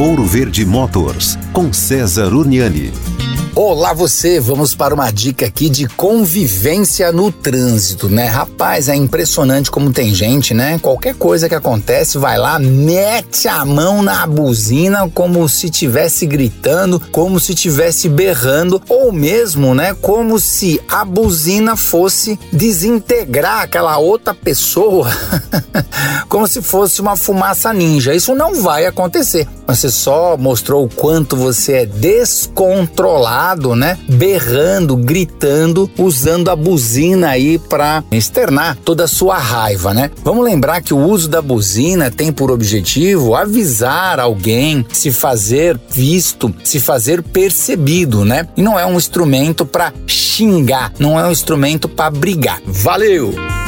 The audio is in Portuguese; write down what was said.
Ouro Verde Motors, com César Uniani. Olá você, vamos para uma dica aqui de convivência no trânsito, né? Rapaz, é impressionante como tem gente, né? Qualquer coisa que acontece, vai lá, mete a mão na buzina como se estivesse gritando, como se estivesse berrando, ou mesmo, né, como se a buzina fosse desintegrar aquela outra pessoa, como se fosse uma fumaça ninja. Isso não vai acontecer. Você só mostrou o quanto você é descontrolado né? Berrando, gritando, usando a buzina aí para externar toda a sua raiva, né? Vamos lembrar que o uso da buzina tem por objetivo avisar alguém, se fazer visto, se fazer percebido, né? E não é um instrumento para xingar, não é um instrumento para brigar. Valeu!